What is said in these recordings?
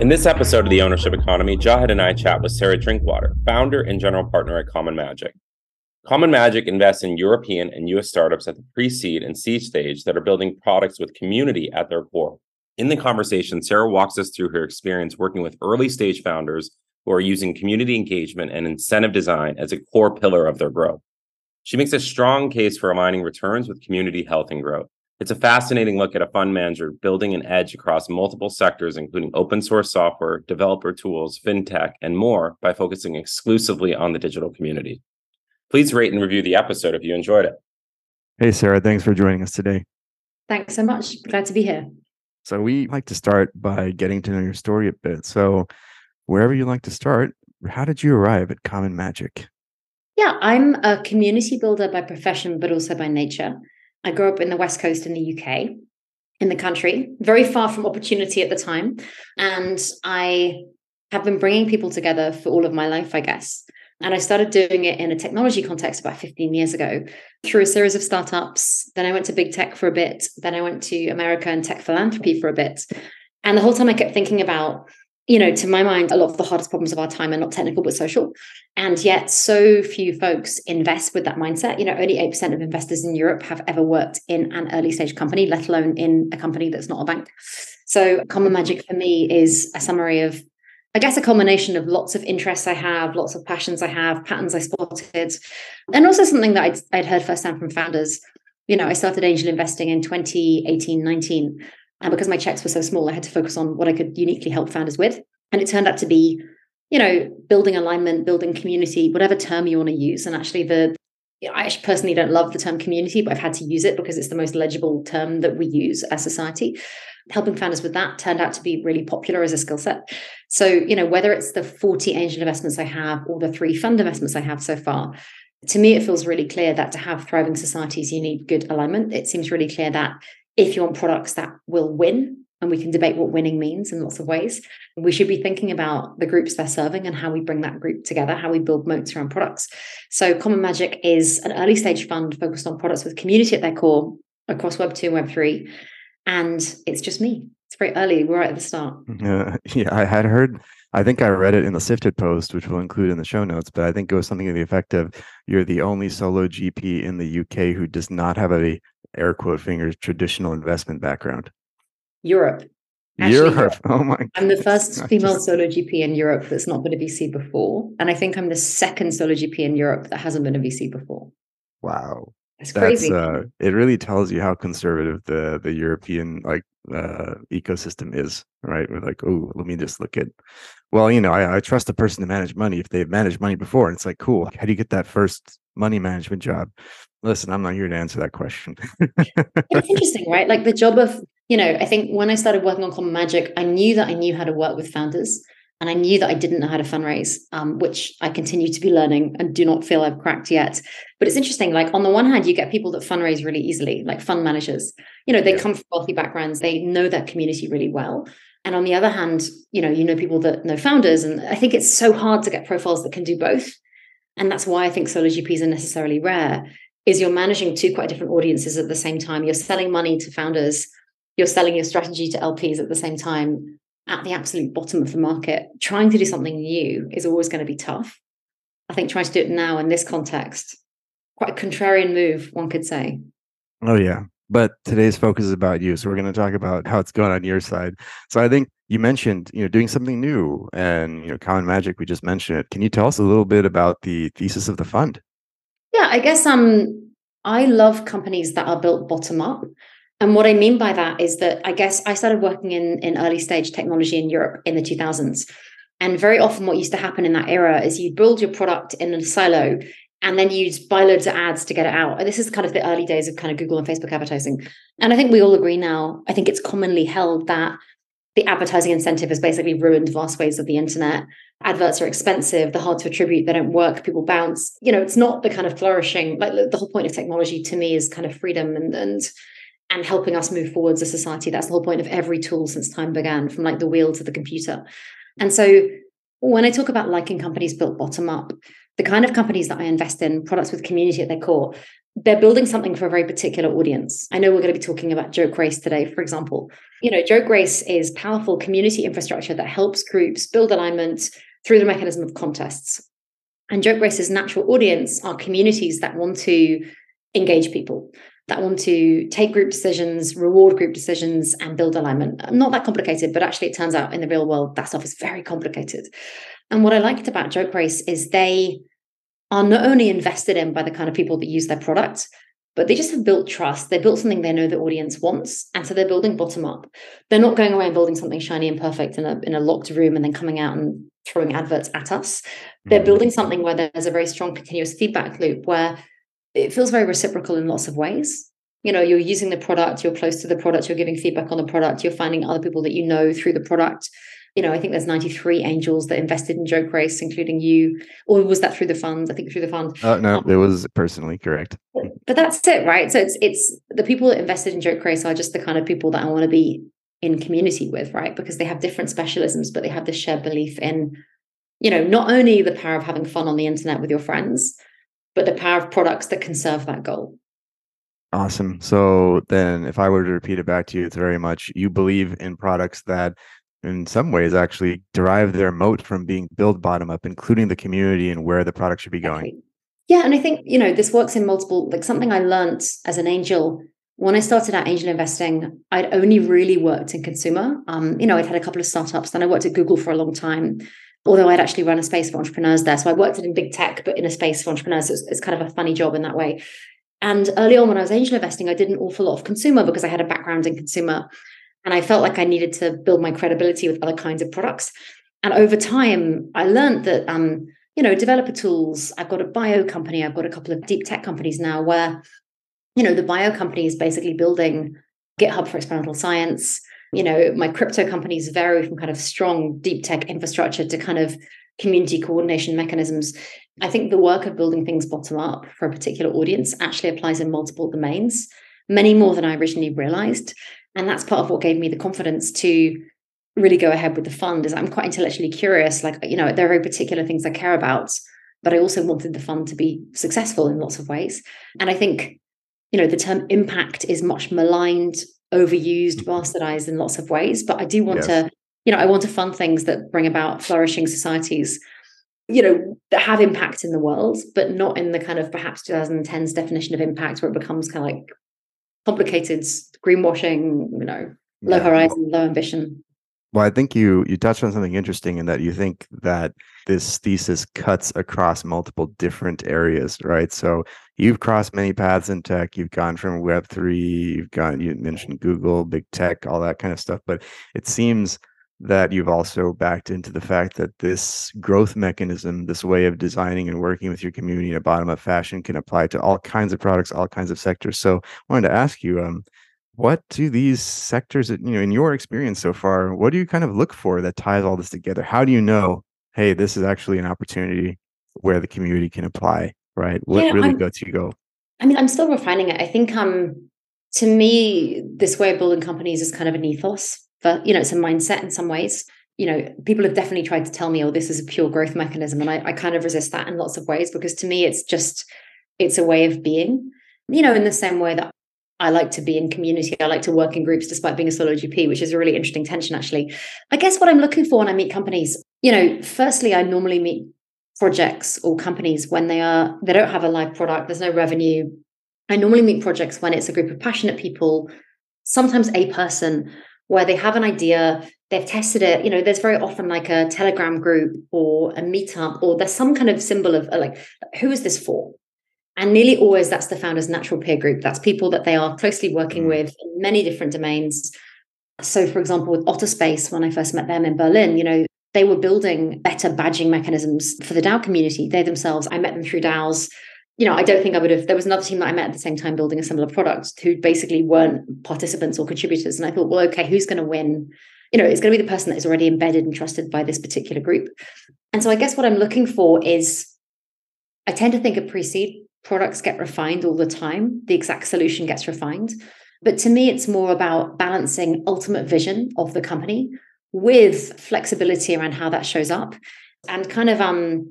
In this episode of the Ownership Economy, Jahed and I chat with Sarah Drinkwater, founder and general partner at Common Magic. Common Magic invests in European and US startups at the pre seed and seed stage that are building products with community at their core. In the conversation, Sarah walks us through her experience working with early stage founders who are using community engagement and incentive design as a core pillar of their growth. She makes a strong case for aligning returns with community health and growth. It's a fascinating look at a fund manager building an edge across multiple sectors, including open source software, developer tools, fintech, and more by focusing exclusively on the digital community. Please rate and review the episode if you enjoyed it. Hey, Sarah, thanks for joining us today. Thanks so much. Glad to be here. So, we like to start by getting to know your story a bit. So, wherever you like to start, how did you arrive at Common Magic? Yeah, I'm a community builder by profession, but also by nature. I grew up in the West Coast in the UK, in the country, very far from opportunity at the time. And I have been bringing people together for all of my life, I guess. And I started doing it in a technology context about 15 years ago through a series of startups. Then I went to big tech for a bit. Then I went to America and tech philanthropy for a bit. And the whole time I kept thinking about you know, to my mind, a lot of the hardest problems of our time are not technical but social. And yet, so few folks invest with that mindset. You know, only 8% of investors in Europe have ever worked in an early stage company, let alone in a company that's not a bank. So, Common Magic for me is a summary of, I guess, a combination of lots of interests I have, lots of passions I have, patterns I spotted, and also something that I'd, I'd heard firsthand from founders. You know, I started angel investing in 2018, 19 and because my checks were so small, I had to focus on what I could uniquely help founders with. And it turned out to be, you know, building alignment, building community, whatever term you want to use. And actually, the I actually personally don't love the term community, but I've had to use it because it's the most legible term that we use as society. Helping founders with that turned out to be really popular as a skill set. So, you know, whether it's the 40 angel investments I have or the three fund investments I have so far, to me, it feels really clear that to have thriving societies, you need good alignment. It seems really clear that if you want products that will win, and we can debate what winning means in lots of ways, we should be thinking about the groups they're serving and how we bring that group together, how we build moats around products. So, Common Magic is an early stage fund focused on products with community at their core across Web 2 and Web 3. And it's just me. It's very early. We're right at the start. Yeah, yeah, I had heard I think I read it in the Sifted post, which we'll include in the show notes, but I think it was something to the effect of you're the only solo GP in the UK who does not have a air quote fingers traditional investment background. Europe. Actually, Europe. Oh my God. I'm the first female just... solo GP in Europe that's not been a VC before. And I think I'm the second solo GP in Europe that hasn't been a VC before. Wow. It's crazy. Uh, it really tells you how conservative the the European like uh, ecosystem is, right? We're like, oh, let me just look at. Well, you know, I, I trust a person to manage money if they've managed money before. And it's like, cool. How do you get that first money management job? Listen, I'm not here to answer that question. it's interesting, right? Like the job of, you know, I think when I started working on Common Magic, I knew that I knew how to work with founders. And I knew that I didn't know how to fundraise, um, which I continue to be learning and do not feel I've cracked yet. But it's interesting. Like on the one hand, you get people that fundraise really easily, like fund managers. You know, they yeah. come from wealthy backgrounds, they know that community really well. And on the other hand, you know, you know people that know founders, and I think it's so hard to get profiles that can do both. And that's why I think solo GPs are necessarily rare. Is you're managing two quite different audiences at the same time. You're selling money to founders, you're selling your strategy to LPs at the same time at the absolute bottom of the market, trying to do something new is always going to be tough. I think trying to do it now in this context, quite a contrarian move, one could say. Oh, yeah. But today's focus is about you. So we're going to talk about how it's going on your side. So I think you mentioned, you know, doing something new and, you know, Common Magic, we just mentioned it. Can you tell us a little bit about the thesis of the fund? Yeah, I guess um I love companies that are built bottom up. And what I mean by that is that I guess I started working in, in early stage technology in Europe in the 2000s. And very often, what used to happen in that era is you build your product in a silo and then you buy loads of ads to get it out. And this is kind of the early days of kind of Google and Facebook advertising. And I think we all agree now, I think it's commonly held that the advertising incentive has basically ruined vast ways of the internet. Adverts are expensive, they're hard to attribute, they don't work, people bounce. You know, it's not the kind of flourishing, like the whole point of technology to me is kind of freedom and and and helping us move forwards as a society. That's the whole point of every tool since time began, from like the wheel to the computer. And so when I talk about liking companies built bottom up, the kind of companies that I invest in, products with community at their core, they're building something for a very particular audience. I know we're going to be talking about JokeRace today, for example. You know, JokeRace is powerful community infrastructure that helps groups build alignment through the mechanism of contests. And JokeRace's natural audience are communities that want to engage people, that want to take group decisions, reward group decisions, and build alignment. Not that complicated, but actually, it turns out in the real world, that stuff is very complicated. And what I liked about JokeRace is they are not only invested in by the kind of people that use their product, but they just have built trust. They built something they know the audience wants. And so they're building bottom up. They're not going away and building something shiny and perfect in a, in a locked room and then coming out and throwing adverts at us. They're mm-hmm. building something where there's a very strong continuous feedback loop where it feels very reciprocal in lots of ways. You know, you're using the product, you're close to the product, you're giving feedback on the product, you're finding other people that you know through the product you know, I think there's 93 angels that invested in JokeRace, including you. Or was that through the fund? I think through the fund. Uh, no, um, it was personally correct. But that's it, right? So it's it's the people that invested in JokeRace are just the kind of people that I want to be in community with, right? Because they have different specialisms, but they have this shared belief in, you know, not only the power of having fun on the internet with your friends, but the power of products that can serve that goal. Awesome. So then, if I were to repeat it back to you, it's very much you believe in products that in some ways actually derive their moat from being built bottom up, including the community and where the product should be going. Yeah, and I think you know this works in multiple. Like something I learned as an angel when I started out angel investing, I'd only really worked in consumer. Um, you know, I'd had a couple of startups. Then I worked at Google for a long time, although I'd actually run a space for entrepreneurs there. So I worked in big tech, but in a space for entrepreneurs. So it's, it's kind of a funny job in that way. And early on, when I was angel investing, I did an awful lot of consumer because I had a background in consumer. And I felt like I needed to build my credibility with other kinds of products. And over time, I learned that, um, you know, developer tools, I've got a bio company, I've got a couple of deep tech companies now where, you know, the bio company is basically building GitHub for experimental science. You know, my crypto companies vary from kind of strong deep tech infrastructure to kind of community coordination mechanisms. I think the work of building things bottom up for a particular audience actually applies in multiple domains, many more than I originally realized. And that's part of what gave me the confidence to really go ahead with the fund is I'm quite intellectually curious. Like, you know, there are very particular things I care about, but I also wanted the fund to be successful in lots of ways. And I think, you know, the term impact is much maligned, overused, mm-hmm. bastardized in lots of ways. But I do want yes. to, you know, I want to fund things that bring about flourishing societies, you know, that have impact in the world, but not in the kind of perhaps 2010's definition of impact where it becomes kind of like complicated greenwashing, you know, low yeah. horizon, low ambition. Well, I think you you touched on something interesting in that you think that this thesis cuts across multiple different areas, right? So you've crossed many paths in tech. You've gone from Web three, you've gone you mentioned Google, big tech, all that kind of stuff. But it seems that you've also backed into the fact that this growth mechanism, this way of designing and working with your community in a bottom up fashion can apply to all kinds of products, all kinds of sectors. So I wanted to ask you, um, what do these sectors, you know, in your experience so far, what do you kind of look for that ties all this together? How do you know, hey, this is actually an opportunity where the community can apply, right? What yeah, really I'm, you go? I mean, I'm still refining it. I think um to me, this way of building companies is kind of an ethos but you know it's a mindset in some ways you know people have definitely tried to tell me oh this is a pure growth mechanism and I, I kind of resist that in lots of ways because to me it's just it's a way of being you know in the same way that I like to be in community. I like to work in groups despite being a solo GP, which is a really interesting tension, actually. I guess what I'm looking for when I meet companies, you know, firstly, I normally meet projects or companies when they are they don't have a live product, there's no revenue. I normally meet projects when it's a group of passionate people, sometimes a person where they have an idea, they've tested it. You know, there's very often like a Telegram group or a meetup, or there's some kind of symbol of like, who is this for? And nearly always that's the founder's natural peer group. That's people that they are closely working mm. with in many different domains. So, for example, with Otterspace, when I first met them in Berlin, you know, they were building better badging mechanisms for the DAO community. They themselves, I met them through DAOs you know, I don't think I would have. There was another team that I met at the same time building a similar product who basically weren't participants or contributors. And I thought, well, okay, who's going to win? You know, it's going to be the person that is already embedded and trusted by this particular group. And so I guess what I'm looking for is I tend to think of pre seed products get refined all the time, the exact solution gets refined. But to me, it's more about balancing ultimate vision of the company with flexibility around how that shows up and kind of um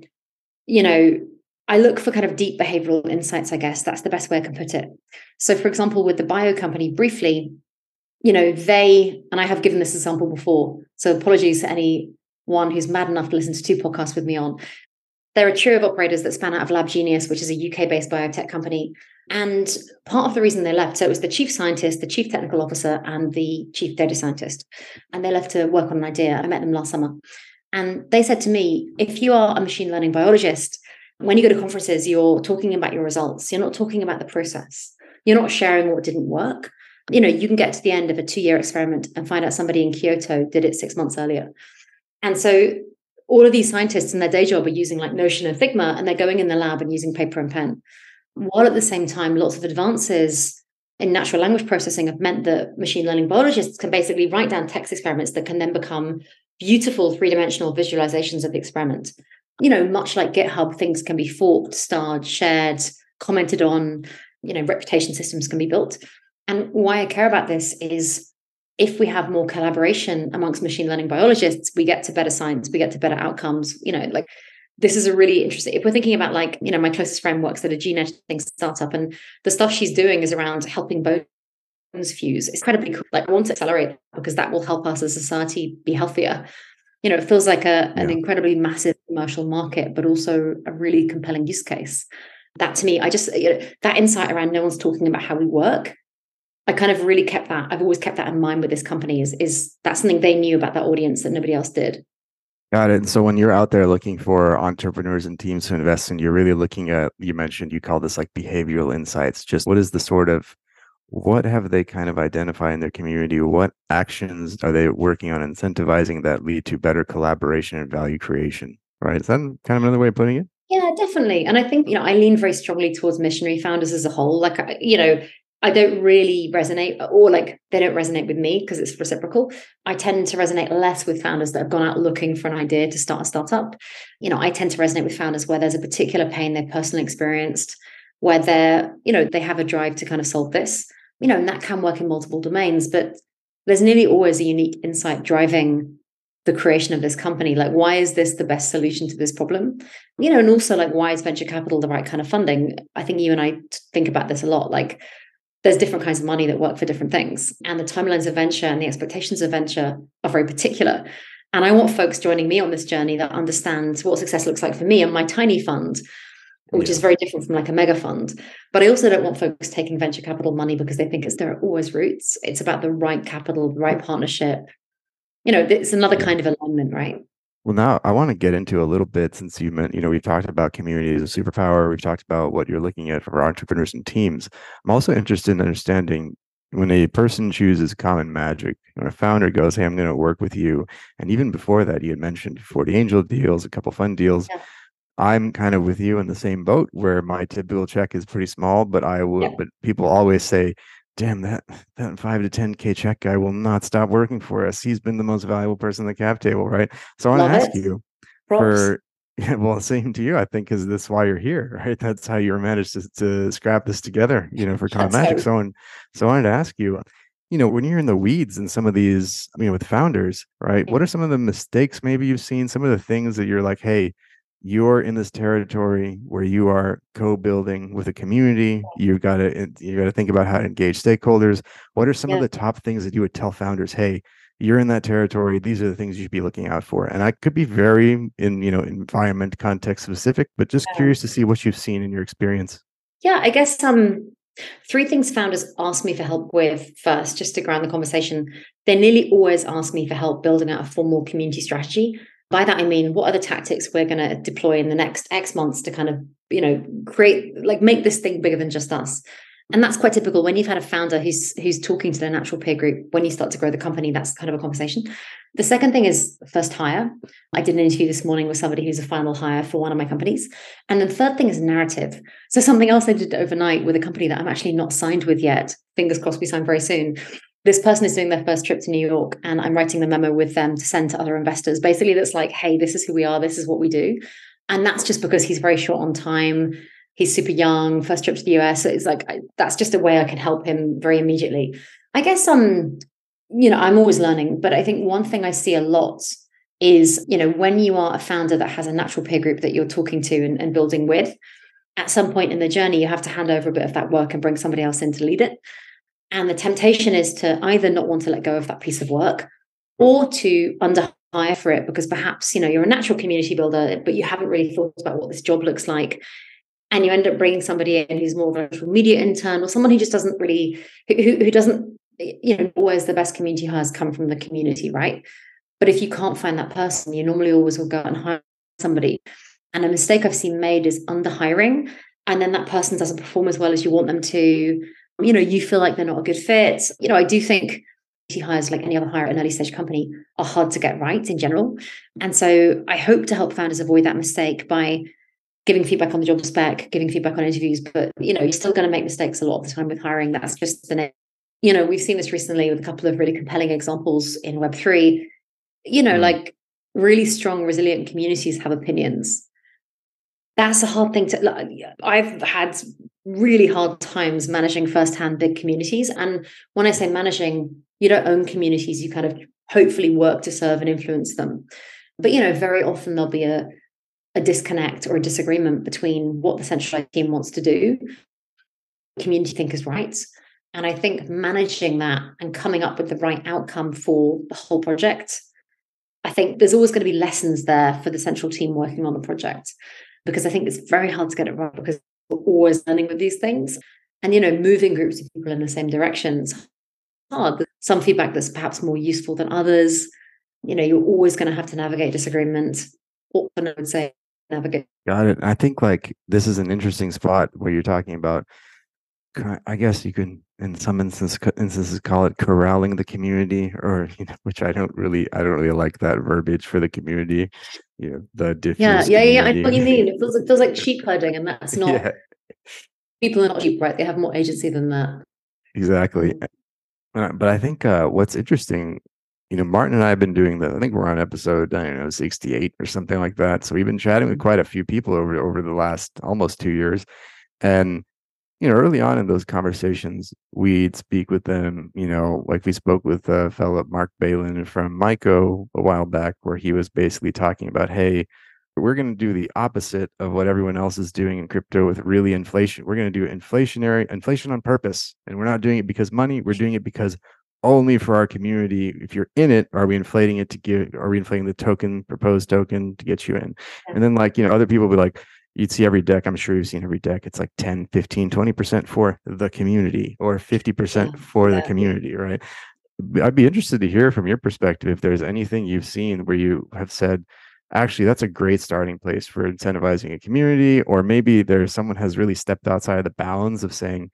you know I look for kind of deep behavioral insights, I guess. That's the best way I can put it. So, for example, with the bio company, briefly, you know, they, and I have given this example before. So, apologies to anyone who's mad enough to listen to two podcasts with me on. There are a trio of operators that span out of LabGenius, which is a UK based biotech company. And part of the reason they left, so it was the chief scientist, the chief technical officer, and the chief data scientist. And they left to work on an idea. I met them last summer. And they said to me, if you are a machine learning biologist, when you go to conferences, you're talking about your results. You're not talking about the process. You're not sharing what didn't work. You know, you can get to the end of a two year experiment and find out somebody in Kyoto did it six months earlier. And so all of these scientists in their day job are using like Notion and Figma, and they're going in the lab and using paper and pen. While at the same time, lots of advances in natural language processing have meant that machine learning biologists can basically write down text experiments that can then become beautiful three dimensional visualizations of the experiment you know, much like GitHub, things can be forked, starred, shared, commented on, you know, reputation systems can be built. And why I care about this is if we have more collaboration amongst machine learning biologists, we get to better science, we get to better outcomes. You know, like this is a really interesting. If we're thinking about like, you know, my closest friend works at a gene editing startup, and the stuff she's doing is around helping bones fuse. It's incredibly cool. Like I want to accelerate because that will help us as a society be healthier you know, it feels like a, an incredibly massive commercial market, but also a really compelling use case. That to me, I just, you know, that insight around no one's talking about how we work. I kind of really kept that. I've always kept that in mind with this company is, is that something they knew about that audience that nobody else did. Got it. So when you're out there looking for entrepreneurs and teams to invest in, you're really looking at, you mentioned you call this like behavioral insights. Just what is the sort of what have they kind of identified in their community? What actions are they working on incentivizing that lead to better collaboration and value creation? Right. Is that kind of another way of putting it? Yeah, definitely. And I think, you know, I lean very strongly towards missionary founders as a whole. Like, you know, I don't really resonate, or like they don't resonate with me because it's reciprocal. I tend to resonate less with founders that have gone out looking for an idea to start a startup. You know, I tend to resonate with founders where there's a particular pain they've personally experienced, where they're, you know, they have a drive to kind of solve this you know, and that can work in multiple domains, but there's nearly always a unique insight driving the creation of this company. Like, why is this the best solution to this problem? You know, and also like, why is venture capital the right kind of funding? I think you and I think about this a lot. Like, there's different kinds of money that work for different things. And the timelines of venture and the expectations of venture are very particular. And I want folks joining me on this journey that understands what success looks like for me and my tiny fund which yeah. is very different from like a mega fund. But I also don't want folks taking venture capital money because they think it's there are always routes. It's about the right capital, the right partnership. You know, it's another kind of alignment, right? Well, now I want to get into a little bit since you meant, you know, we've talked about community as a superpower. We've talked about what you're looking at for entrepreneurs and teams. I'm also interested in understanding when a person chooses common magic, when a founder goes, Hey, I'm going to work with you. And even before that, you had mentioned 40 angel deals, a couple fund deals. Yeah I'm kind of with you in the same boat where my typical check is pretty small, but I will. But people always say, "Damn that that five to ten k check guy will not stop working for us. He's been the most valuable person in the cap table, right?" So I want to ask you Props. for yeah, well, same to you. I think is this why you're here, right? That's how you managed to to scrap this together, you know, for Common Magic. So, and, so I wanted to ask you, you know, when you're in the weeds in some of these, I mean, with founders, right? What are some of the mistakes maybe you've seen? Some of the things that you're like, hey, you're in this territory where you are co-building with a community you've got to you got to think about how to engage stakeholders. What are some yeah. of the top things that you would tell founders hey you're in that territory these are the things you should be looking out for and i could be very in you know environment context specific but just yeah. curious to see what you've seen in your experience. Yeah i guess um three things founders ask me for help with first just to ground the conversation. They nearly always ask me for help building out a formal community strategy by that, I mean, what are the tactics we're going to deploy in the next X months to kind of, you know, create, like make this thing bigger than just us? And that's quite typical when you've had a founder who's who's talking to their natural peer group. When you start to grow the company, that's kind of a conversation. The second thing is first hire. I did an interview this morning with somebody who's a final hire for one of my companies. And the third thing is narrative. So something else I did overnight with a company that I'm actually not signed with yet. Fingers crossed we sign very soon this person is doing their first trip to New York and I'm writing the memo with them to send to other investors. Basically, that's like, hey, this is who we are, this is what we do. And that's just because he's very short on time. He's super young, first trip to the US. So it's like that's just a way I can help him very immediately. I guess um, you know, I'm always learning, but I think one thing I see a lot is, you know, when you are a founder that has a natural peer group that you're talking to and, and building with, at some point in the journey, you have to hand over a bit of that work and bring somebody else in to lead it. And the temptation is to either not want to let go of that piece of work or to under hire for it because perhaps you know you're a natural community builder but you haven't really thought about what this job looks like. And you end up bringing somebody in who's more of a social media intern or someone who just doesn't really who, who doesn't you know always the best community hires come from the community right? But if you can't find that person you normally always will go and hire somebody. And a mistake i've seen made is under hiring and then that person doesn't perform as well as you want them to you know you feel like they're not a good fit you know i do think hires, like any other hire at an early stage company, are hard to get right in general. And so I hope to help founders avoid that mistake by giving feedback on the job spec, giving feedback on interviews. But you know, you're still going to make mistakes a lot of the time with hiring. That's just the name. you know, we've seen this recently with a couple of really compelling examples in Web3. You know, mm. like really strong, resilient communities have opinions. That's a hard thing to. Like, I've had really hard times managing firsthand big communities. And when I say managing, you don't own communities you kind of hopefully work to serve and influence them but you know very often there'll be a a disconnect or a disagreement between what the centralized team wants to do community think is right and i think managing that and coming up with the right outcome for the whole project i think there's always going to be lessons there for the central team working on the project because i think it's very hard to get it right because always learning with these things and you know moving groups of people in the same directions hard. Some feedback that's perhaps more useful than others. You know, you're always going to have to navigate disagreement. Often, I would say, navigate. Got it. I think like this is an interesting spot where you're talking about. I guess you can, in some instances, instances call it corralling the community, or you know, which I don't really, I don't really like that verbiage for the community. You know, the diffuse. Yeah, yeah, yeah. I know what you mean. It feels, it feels like sheep herding, and that's not. yeah. People are not sheep, right? They have more agency than that. Exactly. Mm. Uh, but I think uh, what's interesting, you know, Martin and I have been doing the. I think we're on episode I don't know sixty eight or something like that. So we've been chatting with quite a few people over over the last almost two years, and you know, early on in those conversations, we'd speak with them. You know, like we spoke with a fellow Mark Balin from Myco a while back, where he was basically talking about, hey, we're going to do the opposite of what everyone else is doing in crypto with really inflation. We're going to do inflationary inflation on purpose. And we're not doing it because money. We're doing it because only for our community. If you're in it, are we inflating it to give, are we inflating the token, proposed token to get you in? And then like, you know, other people be like, you'd see every deck. I'm sure you've seen every deck. It's like 10, 15, 20% for the community or 50% for the community, right? I'd be interested to hear from your perspective if there's anything you've seen where you have said, actually that's a great starting place for incentivizing a community or maybe there's someone has really stepped outside of the bounds of saying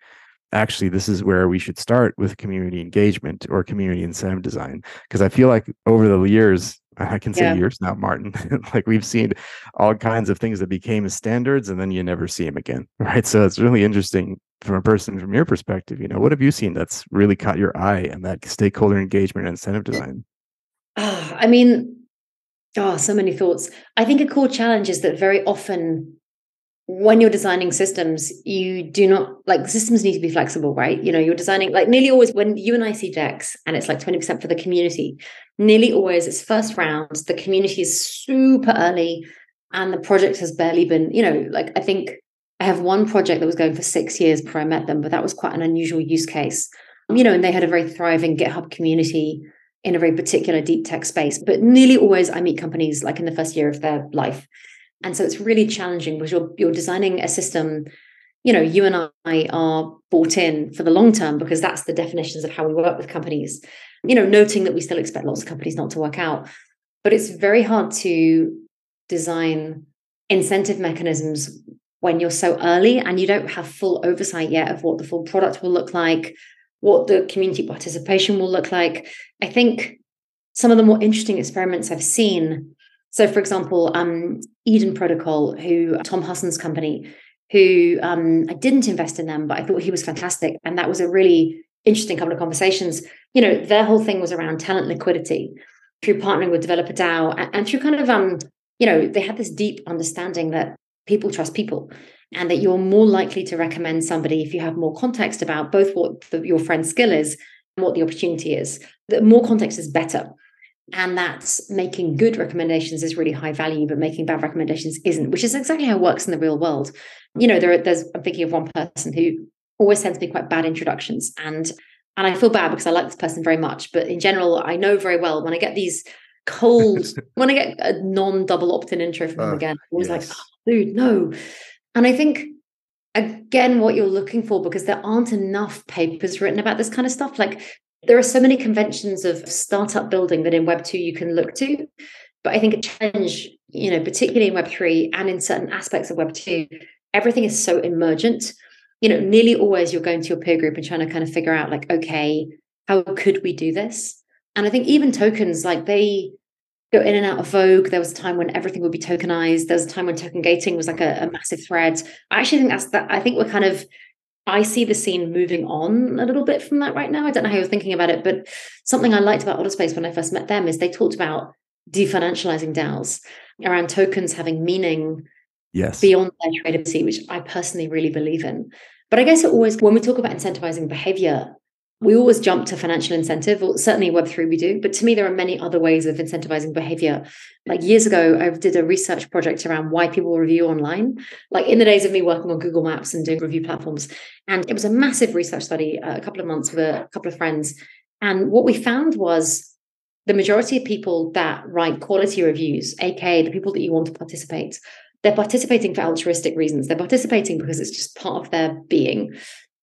actually this is where we should start with community engagement or community incentive design because i feel like over the years i can say yeah. years now martin like we've seen all kinds of things that became standards and then you never see them again right so it's really interesting from a person from your perspective you know what have you seen that's really caught your eye and that stakeholder engagement and incentive design oh, i mean Oh, so many thoughts. I think a core challenge is that very often when you're designing systems, you do not like systems need to be flexible, right? You know, you're designing like nearly always when you and I see decks and it's like 20% for the community, nearly always it's first round, the community is super early and the project has barely been, you know, like I think I have one project that was going for six years before I met them, but that was quite an unusual use case. Um, you know, and they had a very thriving GitHub community in a very particular deep tech space. But nearly always I meet companies like in the first year of their life. And so it's really challenging because you're you're designing a system, you know, you and I are bought in for the long term because that's the definitions of how we work with companies. You know, noting that we still expect lots of companies not to work out. But it's very hard to design incentive mechanisms when you're so early and you don't have full oversight yet of what the full product will look like, what the community participation will look like. I think some of the more interesting experiments I've seen. So, for example, um, Eden Protocol, who Tom Husson's company, who um, I didn't invest in them, but I thought he was fantastic, and that was a really interesting couple of conversations. You know, their whole thing was around talent liquidity through partnering with Developer DAO and, and through kind of um, you know, they had this deep understanding that people trust people and that you're more likely to recommend somebody if you have more context about both what the, your friend's skill is and what the opportunity is. That more context is better. And that's making good recommendations is really high value, but making bad recommendations isn't, which is exactly how it works in the real world. You know, there, there's I'm thinking of one person who always sends me quite bad introductions, and and I feel bad because I like this person very much, but in general, I know very well when I get these cold, when I get a non-double opt-in intro from uh, them again, I was yes. like, oh, dude, no. And I think again what you're looking for because there aren't enough papers written about this kind of stuff like there are so many conventions of startup building that in Web 2 you can look to. But I think a challenge, you know, particularly in Web 3 and in certain aspects of Web 2, everything is so emergent. You know, nearly always you're going to your peer group and trying to kind of figure out, like, okay, how could we do this? And I think even tokens, like they go in and out of vogue. There was a time when everything would be tokenized. There was a time when token gating was like a, a massive thread. I actually think that's that. I think we're kind of I see the scene moving on a little bit from that right now. I don't know how you're thinking about it, but something I liked about Otterspace when I first met them is they talked about definancializing DAOs around tokens having meaning yes. beyond their tradability, which I personally really believe in. But I guess it always, when we talk about incentivizing behavior, we always jump to financial incentive, or certainly Web3 we do. But to me, there are many other ways of incentivizing behavior. Like years ago, I did a research project around why people review online, like in the days of me working on Google Maps and doing review platforms. And it was a massive research study, uh, a couple of months with a couple of friends. And what we found was the majority of people that write quality reviews, aka the people that you want to participate, they're participating for altruistic reasons. They're participating because it's just part of their being.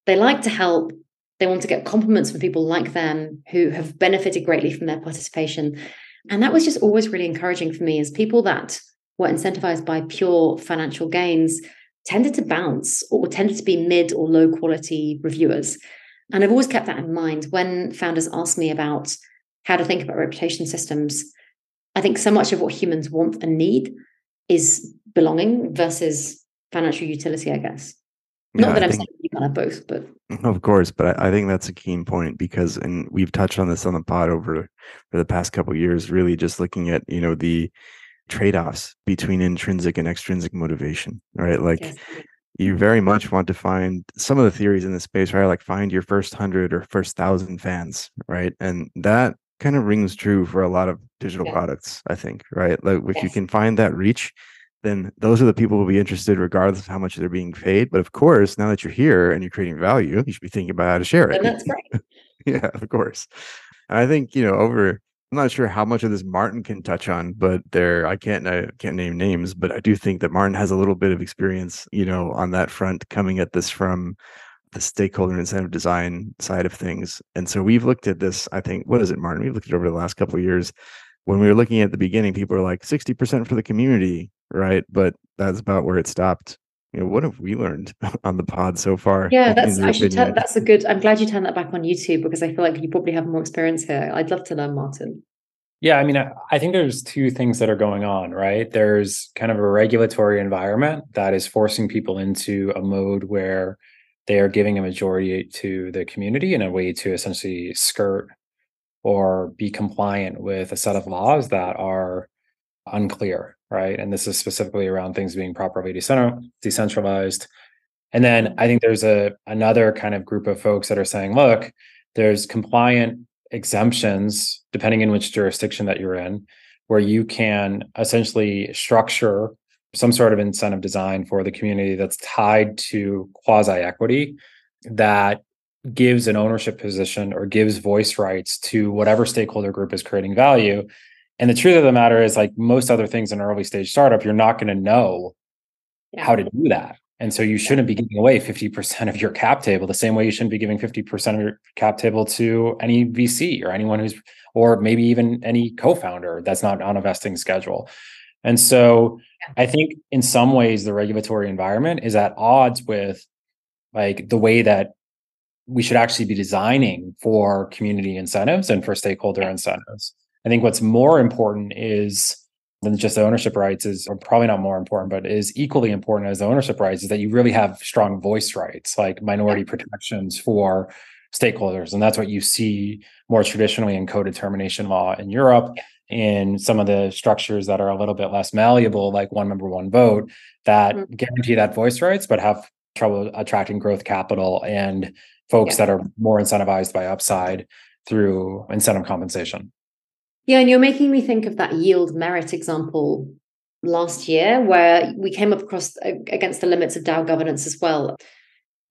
They like to help they want to get compliments from people like them who have benefited greatly from their participation. And that was just always really encouraging for me as people that were incentivized by pure financial gains tended to bounce or tended to be mid or low quality reviewers. And I've always kept that in mind when founders ask me about how to think about reputation systems. I think so much of what humans want and need is belonging versus financial utility, I guess. Not yeah, that I am saying can have both, but of course, but I, I, think that's a keen point because, and we've touched on this on the pod over for the past couple years. Really, just looking at you know the trade-offs between intrinsic and extrinsic motivation, right? Like yes. you very much want to find some of the theories in the space, right? Like find your first hundred or first thousand fans, right? And that kind of rings true for a lot of digital yeah. products, I think, right? Like if yes. you can find that reach, then those are the people who will be interested regardless of how much they're being paid. But of course, now that you're here and you're creating value, you should be thinking about how to share it. And that's great. yeah, of course. And I think, you know, over I'm not sure how much of this Martin can touch on, but there I can't I can't name names, but I do think that Martin has a little bit of experience, you know, on that front coming at this from the stakeholder incentive design side of things. And so we've looked at this, I think, what is it, Martin? We've looked at it over the last couple of years. When we were looking at the beginning, people are like 60% for the community, right? But that's about where it stopped. You know, what have we learned on the pod so far? Yeah, that's I should tell, that's a good. I'm glad you turned that back on YouTube because I feel like you probably have more experience here. I'd love to learn, Martin. Yeah, I mean, I, I think there's two things that are going on, right? There's kind of a regulatory environment that is forcing people into a mode where they are giving a majority to the community in a way to essentially skirt or be compliant with a set of laws that are unclear right? And this is specifically around things being properly decentralized. And then I think there's a another kind of group of folks that are saying, look, there's compliant exemptions depending in which jurisdiction that you're in, where you can essentially structure some sort of incentive design for the community that's tied to quasi equity that gives an ownership position or gives voice rights to whatever stakeholder group is creating value and the truth of the matter is, like most other things in an early stage startup, you're not going to know yeah. how to do that. And so you shouldn't be giving away 50% of your cap table the same way you shouldn't be giving 50% of your cap table to any VC or anyone who's, or maybe even any co founder that's not on a vesting schedule. And so I think in some ways, the regulatory environment is at odds with like the way that we should actually be designing for community incentives and for stakeholder incentives. I think what's more important is than just the ownership rights is or probably not more important, but is equally important as the ownership rights is that you really have strong voice rights, like minority protections for stakeholders. And that's what you see more traditionally in co-determination law in Europe, in some of the structures that are a little bit less malleable, like one member, one vote, that mm-hmm. guarantee that voice rights, but have trouble attracting growth capital and folks yeah. that are more incentivized by upside through incentive compensation. Yeah, and you're making me think of that yield merit example last year where we came up across against the limits of DAO governance as well.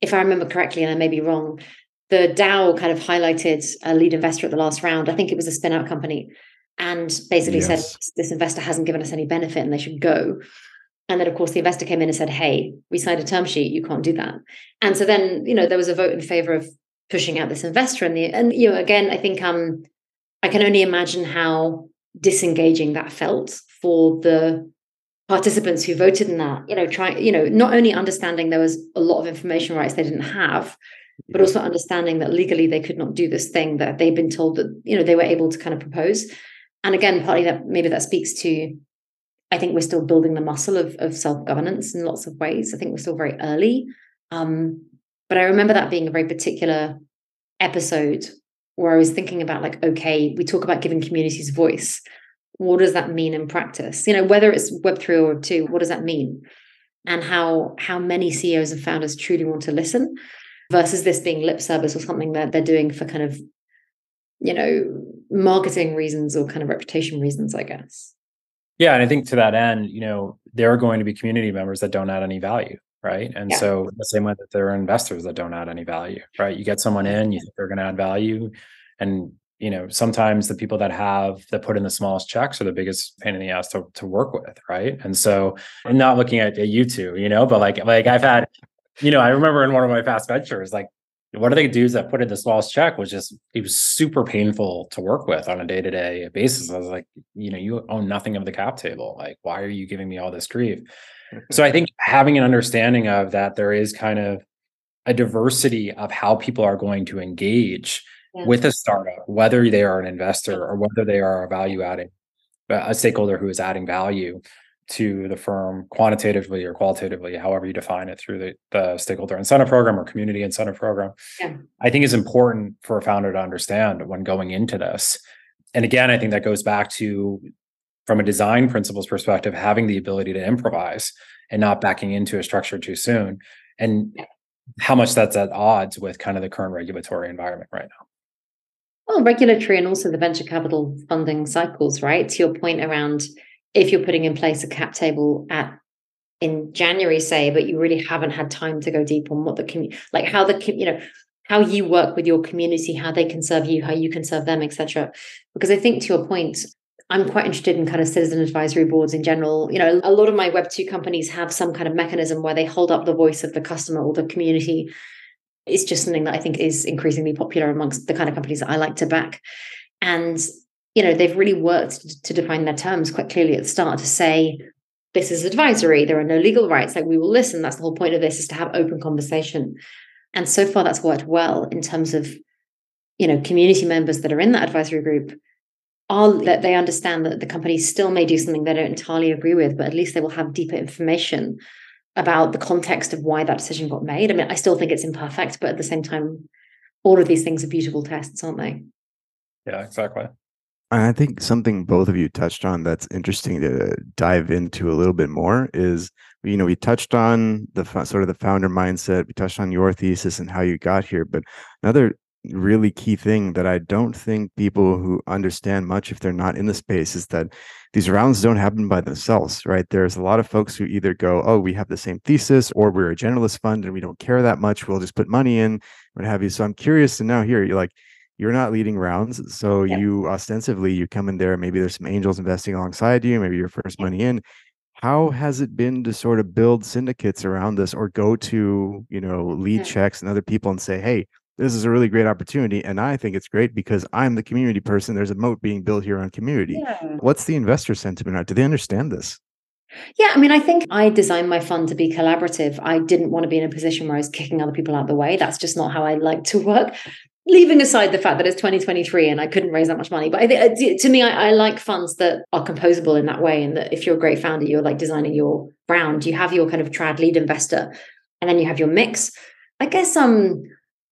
If I remember correctly, and I may be wrong, the DAO kind of highlighted a lead investor at the last round. I think it was a spin out company and basically yes. said this investor hasn't given us any benefit and they should go. And then, of course, the investor came in and said, Hey, we signed a term sheet. You can't do that. And so then, you know, there was a vote in favor of pushing out this investor. And the, and, you know, again, I think um, I can only imagine how disengaging that felt for the participants who voted in that you know trying you know not only understanding there was a lot of information rights they didn't have but also understanding that legally they could not do this thing that they've been told that you know they were able to kind of propose and again partly that maybe that speaks to i think we're still building the muscle of, of self-governance in lots of ways. I think we're still very early. Um, but i remember that being a very particular episode where i was thinking about like okay we talk about giving communities voice. What does that mean in practice? You know whether it's web3 or web2 what does that mean? And how how many ceos and founders truly want to listen versus this being lip service or something that they're doing for kind of you know marketing reasons or kind of reputation reasons i guess yeah and i think to that end you know there are going to be community members that don't add any value right? And yeah. so the same way that there are investors that don't add any value right? You get someone in you think they're going to add value and you know sometimes the people that have that put in the smallest checks are the biggest pain in the ass to, to work with right? And so i'm not looking at, at you two you know but like like i've had you know i remember in one of my past ventures like one of the dudes that put in the smallest check was just it was super painful to work with on a day-to-day basis. I was like you know you own nothing of the cap table. Like why are you giving me all this grief? So i think having an understanding of that there is kind of a diversity of how people are going to engage yeah. with a startup, whether they are an investor or whether they are a value adding, a stakeholder who is adding value to the firm quantitatively or qualitatively, however you define it through the, the stakeholder incentive program or community incentive program. Yeah. I think is important for a founder to understand when going into this. And again, I think that goes back to from a design principles perspective, having the ability to improvise and not backing into a structure too soon. And how much that's at odds with kind of the current regulatory environment right now. Well, regulatory and also the venture capital funding cycles, right? To your point around if you're putting in place a cap table at in January, say, but you really haven't had time to go deep on what the community, like how the you know how you work with your community, how they can serve you, how you can serve them, etc. Because I think to your point, I'm quite interested in kind of citizen advisory boards in general. You know, a lot of my Web two companies have some kind of mechanism where they hold up the voice of the customer or the community it's just something that I think is increasingly popular amongst the kind of companies that I like to back. And, you know, they've really worked to define their terms quite clearly at the start to say, this is advisory, there are no legal rights, like we will listen. That's the whole point of this is to have open conversation. And so far that's worked well in terms of, you know, community members that are in that advisory group are that they understand that the company still may do something they don't entirely agree with, but at least they will have deeper information about the context of why that decision got made. I mean, I still think it's imperfect, but at the same time, all of these things are beautiful tests, aren't they? Yeah, exactly. I think something both of you touched on that's interesting to dive into a little bit more is, you know, we touched on the sort of the founder mindset, we touched on your thesis and how you got here, but another really key thing that I don't think people who understand much, if they're not in the space, is that these rounds don't happen by themselves, right? There's a lot of folks who either go, oh, we have the same thesis, or we're a generalist fund and we don't care that much. We'll just put money in, what have you. So I'm curious to now here, you're like, you're not leading rounds. So yeah. you ostensibly you come in there, maybe there's some angels investing alongside you, maybe your first money in. How has it been to sort of build syndicates around this or go to, you know, lead yeah. checks and other people and say, hey, this is a really great opportunity and i think it's great because i'm the community person there's a moat being built here on community yeah. what's the investor sentiment do they understand this yeah, I mean, I think I designed my fund to be collaborative. I didn't want to be in a position where I was kicking other people out of the way. That's just not how I like to work. Leaving aside the fact that it's 2023 and I couldn't raise that much money, but I uh, to me, I, I like funds that are composable in that way. And that if you're a great founder, you're like designing your round. You have your kind of trad lead investor, and then you have your mix. I guess um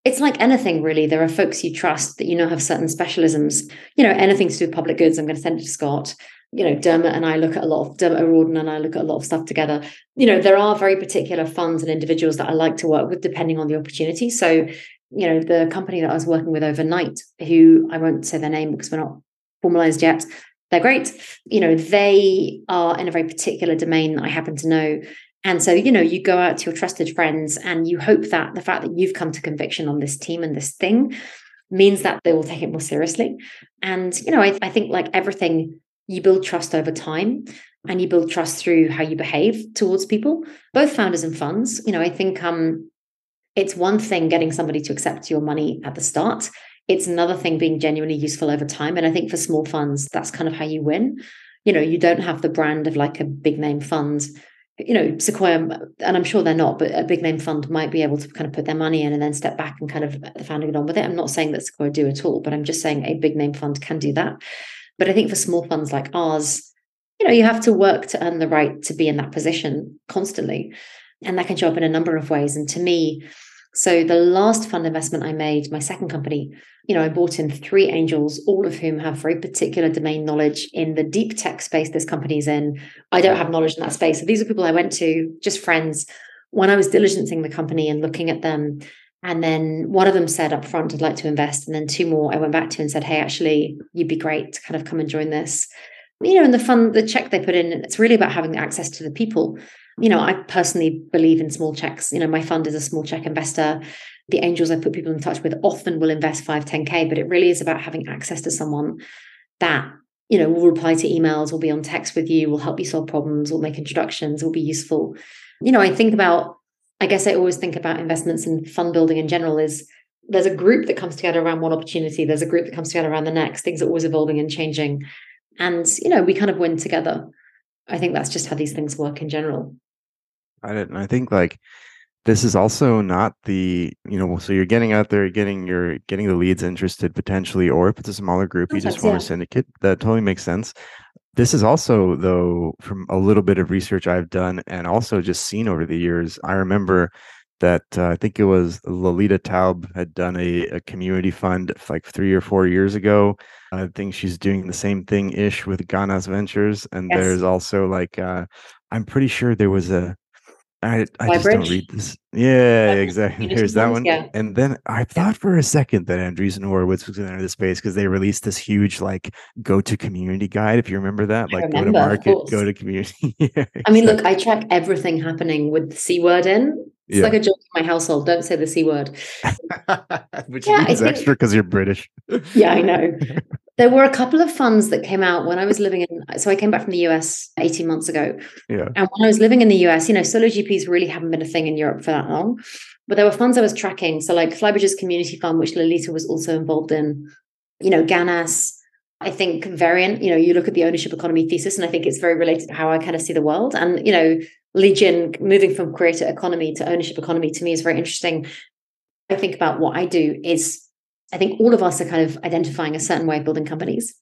it's like anything really. There are folks you trust that you know have certain specialisms. You know, anything to do with public goods. I'm going to send it to Scott. You know, Dermot and I look at a lot of Dermot O'Riordan and I look at a lot of stuff together. You know, there are very particular funds and individuals that I like to work with depending on the opportunity. So, you know, the company that I was working with overnight, who I won't say their name because we're not formalized yet. They're great. You know, they are in a very particular domain that I happen to know. And so, you know, you go out to your trusted friends and you hope that the fact that you've come to conviction on this team and this thing means that they will take it more seriously. And, you know, I, I think like everything, you build trust over time and you build trust through how you behave towards people, both founders and funds. You know, I think um, it's one thing getting somebody to accept your money at the start. It's another thing being genuinely useful over time. And I think for small funds, that's kind of how you win. You know, you don't have the brand of like a big name fund. You know, Sequoia, and I'm sure they're not, but a big name fund might be able to kind of put their money in and then step back and kind of the founder get on with it. I'm not saying that Sequoia do at all, but I'm just saying a big name fund can do that. But I think for small funds like ours, you know, you have to work to earn the right to be in that position constantly. And that can show up in a number of ways. And to me, so the last fund investment I made, my second company, you know, I bought in three angels, all of whom have very particular domain knowledge in the deep tech space this company's in. I don't have knowledge in that space. So these are people I went to, just friends. When I was diligencing the company and looking at them, and then one of them said up front, I'd like to invest. And then two more I went back to and said, Hey, actually, you'd be great to kind of come and join this. You know, and the fund, the check they put in, it's really about having access to the people you know, I personally believe in small checks. You know, my fund is a small check investor. The angels I put people in touch with often will invest 5, 10K, but it really is about having access to someone that, you know, will reply to emails, will be on text with you, will help you solve problems, will make introductions, will be useful. You know, I think about, I guess I always think about investments and fund building in general is there's a group that comes together around one opportunity, there's a group that comes together around the next. Things are always evolving and changing. And, you know, we kind of win together. I think that's just how these things work in general. I didn't. I think like this is also not the you know so you're getting out there getting your getting the leads interested potentially or if it's a smaller group you just form yeah. a syndicate that totally makes sense this is also though from a little bit of research i've done and also just seen over the years i remember that uh, i think it was lolita taub had done a, a community fund like three or four years ago i think she's doing the same thing ish with Ganas ventures and yes. there's also like uh, i'm pretty sure there was a I I just don't read this. Yeah, exactly. Here's that one. Yeah. And then I thought for a second that Andreessen Horowitz was going to enter the space because they released this huge like go to community guide. If you remember that, like remember, go to market, go to community. yeah, exactly. I mean, look, I track everything happening with the c word in. It's yeah. like a joke in my household. Don't say the c word. Which yeah, means extra because you're British. yeah, I know. There were a couple of funds that came out when I was living in. So I came back from the US 18 months ago. Yeah. And when I was living in the US, you know, solo GPs really haven't been a thing in Europe for that long. But there were funds I was tracking. So like Flybridge's Community Fund, which Lolita was also involved in, you know, Ganas, I think Variant, you know, you look at the ownership economy thesis, and I think it's very related to how I kind of see the world. And, you know, Li Jin moving from creator economy to ownership economy to me is very interesting. I think about what I do is I think all of us are kind of identifying a certain way of building companies.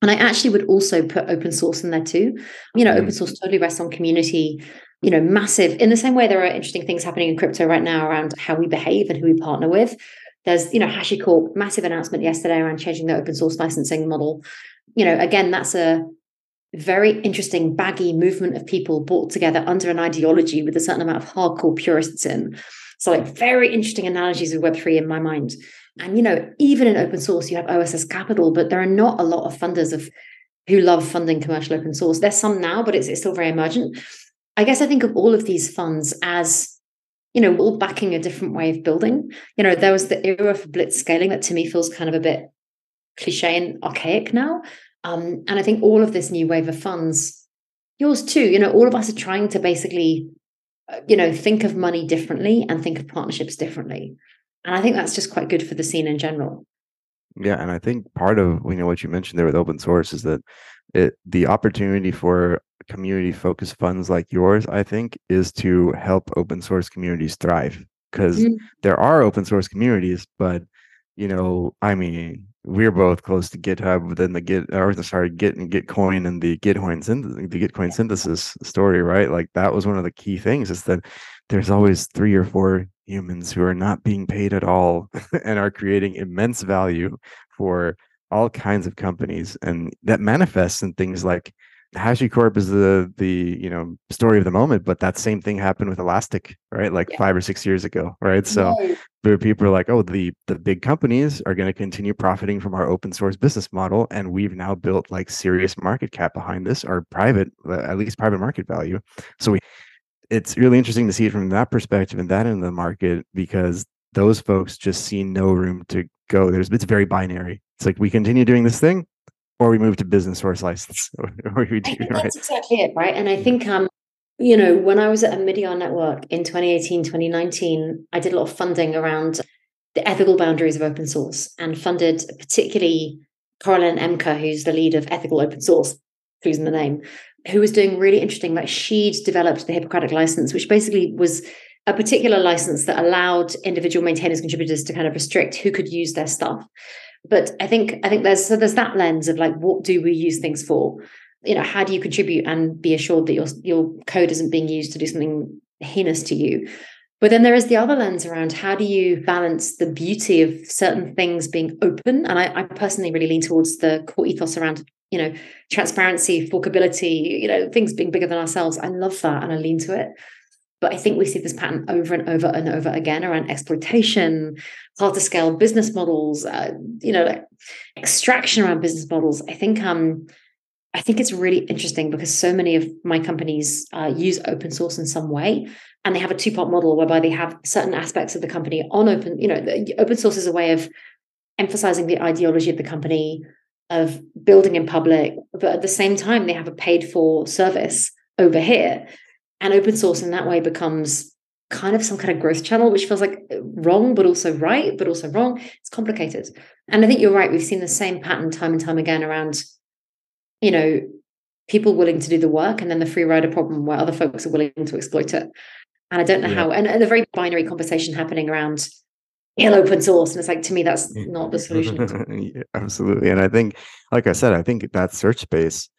And I actually would also put open source in there too. You know, mm. open source totally rests on community, you know, massive. In the same way, there are interesting things happening in crypto right now around how we behave and who we partner with. There's, you know, HashiCorp, massive announcement yesterday around changing the open source licensing model. You know, again, that's a very interesting, baggy movement of people brought together under an ideology with a certain amount of hardcore purists in. So, like, very interesting analogies of Web3 in my mind. And you know, even in open source, you have OSS Capital, but there are not a lot of funders of who love funding commercial open source. There's some now, but it's, it's still very emergent. I guess I think of all of these funds as you know, all backing a different way of building. You know, there was the era for blitz scaling that to me feels kind of a bit cliche and archaic now. Um, and I think all of this new wave of funds, yours too, you know, all of us are trying to basically, you know, think of money differently and think of partnerships differently. And I think that's just quite good for the scene in general. Yeah, and I think part of you know what you mentioned there with open source is that it the opportunity for community focused funds like yours, I think, is to help open source communities thrive. Because mm-hmm. there are open source communities, but you know, I mean, we're both close to GitHub, then the Git or sorry, Git and Gitcoin and the Gitcoin the Gitcoin synthesis story, right? Like that was one of the key things is that there's always three or four humans who are not being paid at all and are creating immense value for all kinds of companies and that manifests in things like HashiCorp is the the you know story of the moment, but that same thing happened with Elastic, right? Like Yeah. five or six years ago, right? So where people are like, oh, the the big companies are going to continue profiting from our open source business model, and we've now built like serious market cap behind this, or private, uh, at least private market value. So we, it's really interesting to see it from that perspective and that of the market because those folks just see no room to go. There's it's very binary. It's like we continue doing this thing, or we move to business source license, or we do I think right. that's exactly it, right? And I think, um, you know, when I was at Omidyar Network in 2018, 2019, I did a lot of funding around the ethical boundaries of open source and funded particularly Coraline Ehmke, who's the lead of ethical open source, losing the name, who was doing really interesting, like she'd developed the Hippocratic license, which basically was a particular license that allowed individual maintainers, contributors to kind of restrict who could use their stuff. But I think I think there's so there's that lens of like what do we use things for? You know, how do you contribute and be assured that your your code isn't being used to do something heinous to you? But then there is the other lens around how do you balance the beauty of certain things being open? And I, I personally really lean towards the core ethos around, you know, transparency, forkability, you know, things being bigger than ourselves. I love that and I lean to it. But I think we see this pattern over and over and over again around exploitation, hard to scale business models, uh, you know, like extraction around business models. I think um, I think it's really interesting because so many of my companies uh, use open source in some way, and they have a two part model whereby they have certain aspects of the company on open. You know, open source is a way of emphasizing the ideology of the company, of building in public, but at the same time they have a paid for service over here, and open source in that way becomes kind of some kind of growth channel, which feels like wrong, but also right, but also wrong. It's complicated. And I think you're right. We've seen the same pattern time and time again around, you know, people willing to do the work and then the free rider problem where other folks are willing to exploit it. And I don't know Yeah. how, and, and a very binary conversation happening around ill open source. And it's like, to me, that's not the solution. Yeah, absolutely and i think like i said i think that search space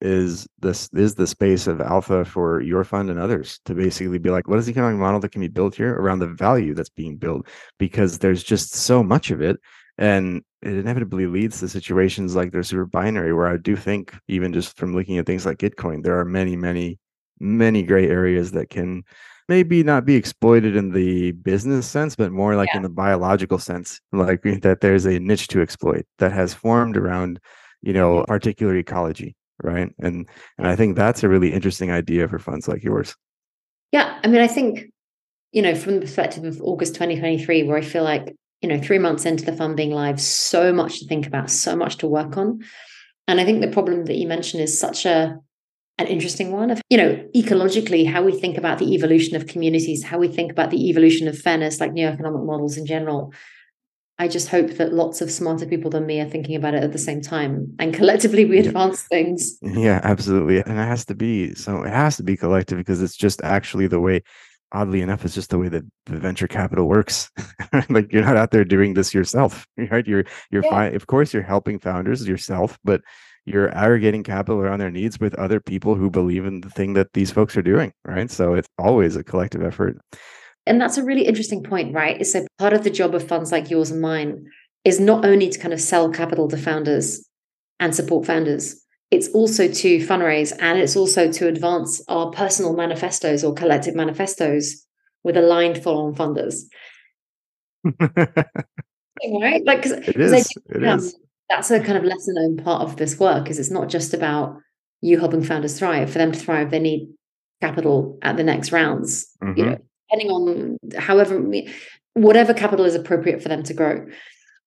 is this is the space of alpha for your fund and others to basically be like what is the economic model that can be built here around the value that's being built because there's just so much of it and it inevitably leads to situations like they're super binary where i do think even just from looking at things like gitcoin there are many many many gray areas that can maybe not be exploited in the business sense, but more like Yeah. in the biological sense, like that there's a niche to exploit that has formed around, you know, particular ecology, right? And and I think that's a really interesting idea for funds like yours. Yeah, I mean, I think, you know, from the perspective of August 2023, where I feel like, you know, three months into the fund being live, so much to think about, so much to work on. And I think the problem that you mentioned is such a an interesting one of, you know, ecologically, how we think about the evolution of communities, how we think about the evolution of fairness, like new economic models in general. I just hope that lots of smarter people than me are thinking about it at the same time. And collectively we Yeah. advance things. Yeah, absolutely. And it has to be so it has to be collective because it's just actually the way oddly enough it's just the way that the venture capital works. like you're not out there doing this yourself, right? You're you're Yeah. fine. Of course you're helping founders yourself, but you're aggregating capital around their needs with other people who believe in the thing that these folks are doing, right? So it's always a collective effort. And that's a really interesting point, right? So part of the job of funds like yours and mine is not only to kind of sell capital to founders and support founders, it's also to fundraise and it's also to advance our personal manifestos or collective manifestos with aligned follow-on funders. Right? Like, it 'cause. It um, is. that's a kind of lesser known part of this work is it's not just about you helping founders thrive. For them to thrive, they need capital at the next rounds. You Mhm. know, depending on however whatever capital is appropriate for them to grow.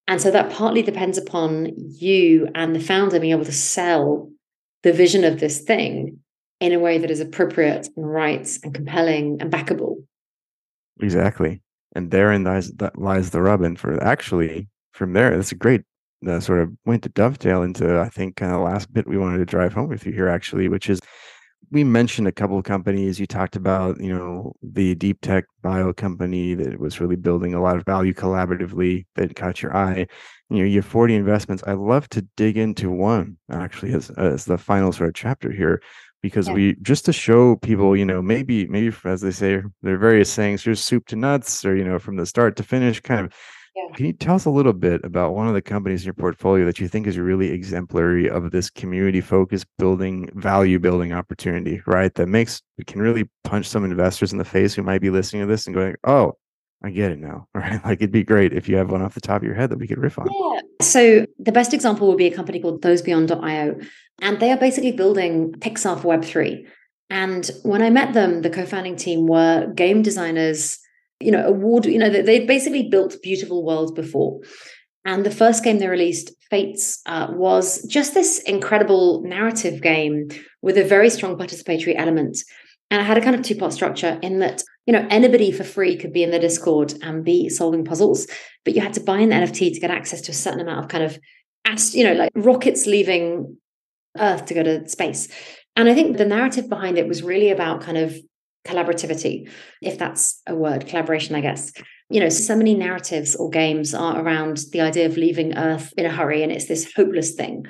And so that partly depends upon you and the founder being able to sell the vision of this thing in a way that is appropriate and right and compelling and backable. Exactly. And therein lies that lies the rub. And for actually from there, that's a great uh, sort of point to dovetail into I think kind of last bit we wanted to drive home with you here actually, which is we mentioned a couple of companies. You talked about, you know, the deep tech bio company that was really building a lot of value collaboratively that caught your eye. You know, you have 40 investments. I'd love to dig into one actually as, as the final sort of chapter here, because Yeah. we just to show people, you know, maybe, maybe as they say, there are various sayings, here's soup to nuts, or, you know, from the start to finish, kind of Yeah. Can you tell us a little bit about one of the companies in your portfolio that you think is really exemplary of this community focused building, value building opportunity, right? That makes, can really punch some investors in the face who might be listening to this and going, oh, I get it now. Right. Like it'd be great if you have one off the top of your head that we could riff on. Yeah. So the best example would be a company called ThoseBeyond.io. And they are basically building Pixar for Web3. And when I met them, the co-founding team were game designers, you know, award, you know, they basically built beautiful worlds before. And the first game they released, Fates, uh, was just this incredible narrative game with a very strong participatory element. And it had a kind of two part structure in that, you know, anybody for free could be in the Discord and be solving puzzles, but you had to buy an NFT to get access to a certain amount of kind of, you know, like rockets leaving Earth to go to space. And I think the narrative behind it was really about kind of collaborativity, if that's a word, collaboration, I guess. You know, so many narratives or games are around the idea of leaving Earth in a hurry, and it's this hopeless thing.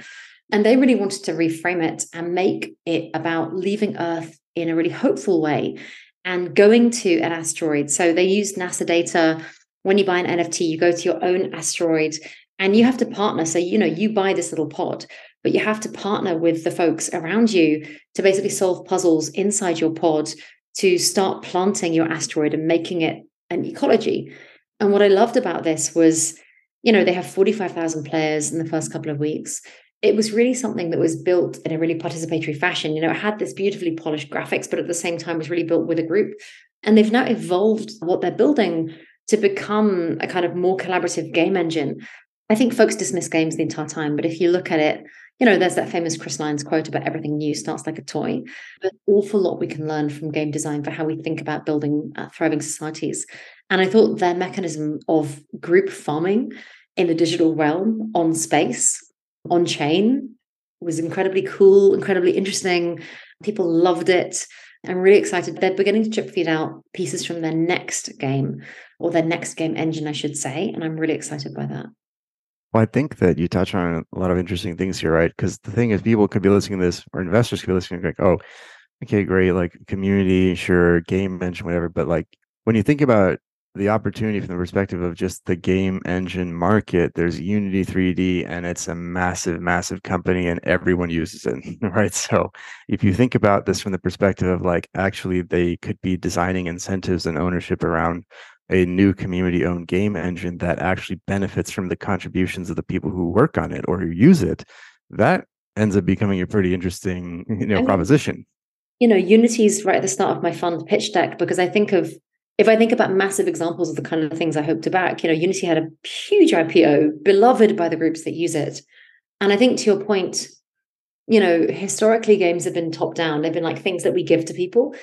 And they really wanted to reframe it and make it about leaving Earth in a really hopeful way and going to an asteroid. So they used NASA data. When you buy an NFT, you go to your own asteroid and you have to partner. So, you know, you buy this little pod, but you have to partner with the folks around you to basically solve puzzles inside your pod to start planting your asteroid and making it an ecology. And what I loved about this was, you know, they have 45,000 players in the first couple of weeks. It was really something that was built in a really participatory fashion. You know, it had this beautifully polished graphics, but at the same time was really built with a group. And they've now evolved what they're building to become a kind of more collaborative game engine. I think folks dismiss games the entire time, but if you look at it you know, there's that famous Chris Lyons quote about everything new starts like a toy. But awful lot we can learn from game design for how we think about building uh, thriving societies. And I thought their mechanism of group farming in the digital realm on space, on chain, was incredibly cool, incredibly interesting. People loved it. I'm really excited. They're beginning to chip feed out pieces from their next game or their next game engine, I should say. And I'm really excited by that. Well, I think that you touch on a lot of interesting things here, right? Because the thing is, people could be listening to this, or investors could be listening, like, "Oh, okay, great, like community, sure, game engine, whatever." But like when you think about the opportunity from the perspective of just the game engine market, there's Unity 3D, and it's a massive, massive company, and everyone uses it, right? So if you think about this from the perspective of like, actually, they could be designing incentives and ownership around a new community owned game engine that actually benefits from the contributions of the people who work on it or who use it, that ends up becoming a pretty interesting you know, proposition. You know, Unity's right at the start of my fund pitch deck because I think of if I think about massive examples of the kind of things I hope to back, you know, Unity had a huge IPO, beloved by the groups that use it. And I think to your point, you know, historically games have been top down. They've been like things that we give to people.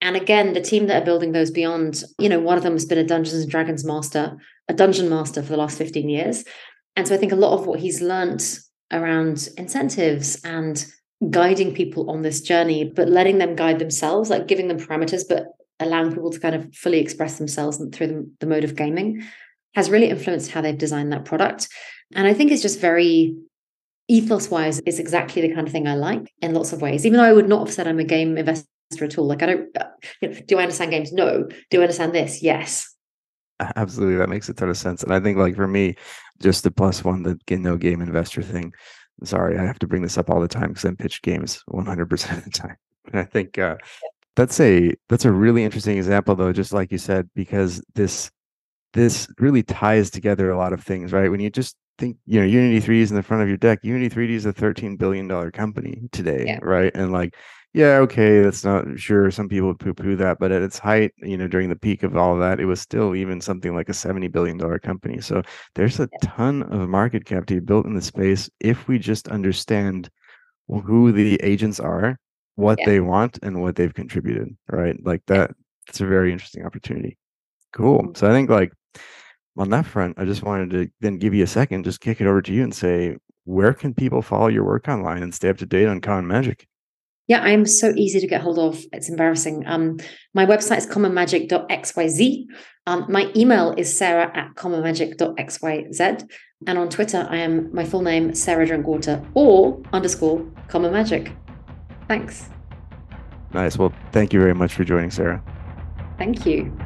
And again, the team that are building those beyond, you know, one of them has been a Dungeons and Dragons master, a dungeon master for the last 15 years. And so I think a lot of what he's learned around incentives and guiding people on this journey, but letting them guide themselves, like giving them parameters, but allowing people to kind of fully express themselves through the, the mode of gaming has really influenced how they've designed that product. And I think it's just very ethos wise, it's exactly the kind of thing I like in lots of ways. Even though I would not have said I'm a game investor at all. Like, I don't, uh, you know, do I understand games? No. Do I understand this? Yes. Absolutely. That makes a ton of sense. And I think, like, for me, just the plus one, the no game investor thing. Sorry, I have to bring this up all the time because I'm pitched games 100% of the time. And I think uh, that's a that's a really interesting example, though, just like you said, because this this really ties together a lot of things, right? When you just think, you know, Unity 3 is in the front of your deck. Unity 3D is a 13 billion dollar company today, yeah. right? And like yeah, okay, that's not sure. Some people would poo-poo that, but at its height, you know, during the peak of all of that, it was still even something like a seventy billion dollar company. So there's a ton of market cap to be built in the space if we just understand who the agents are, what yeah. they want, and what they've contributed. Right, like that. It's a very interesting opportunity. Cool. Mm-hmm. So I think like on that front, I just wanted to then give you a second, just kick it over to you and say, where can people follow your work online and stay up to date on Common Magic? Yeah, I'm so easy to get hold of. It's embarrassing. Um, my website is commonmagic.xyz. Um, my email is sarah at commonmagic.xyz. And on Twitter, I am my full name, Sarah Drinkwater, or underscore common magic. Thanks. Nice. Well, thank you very much for joining, Sarah. Thank you.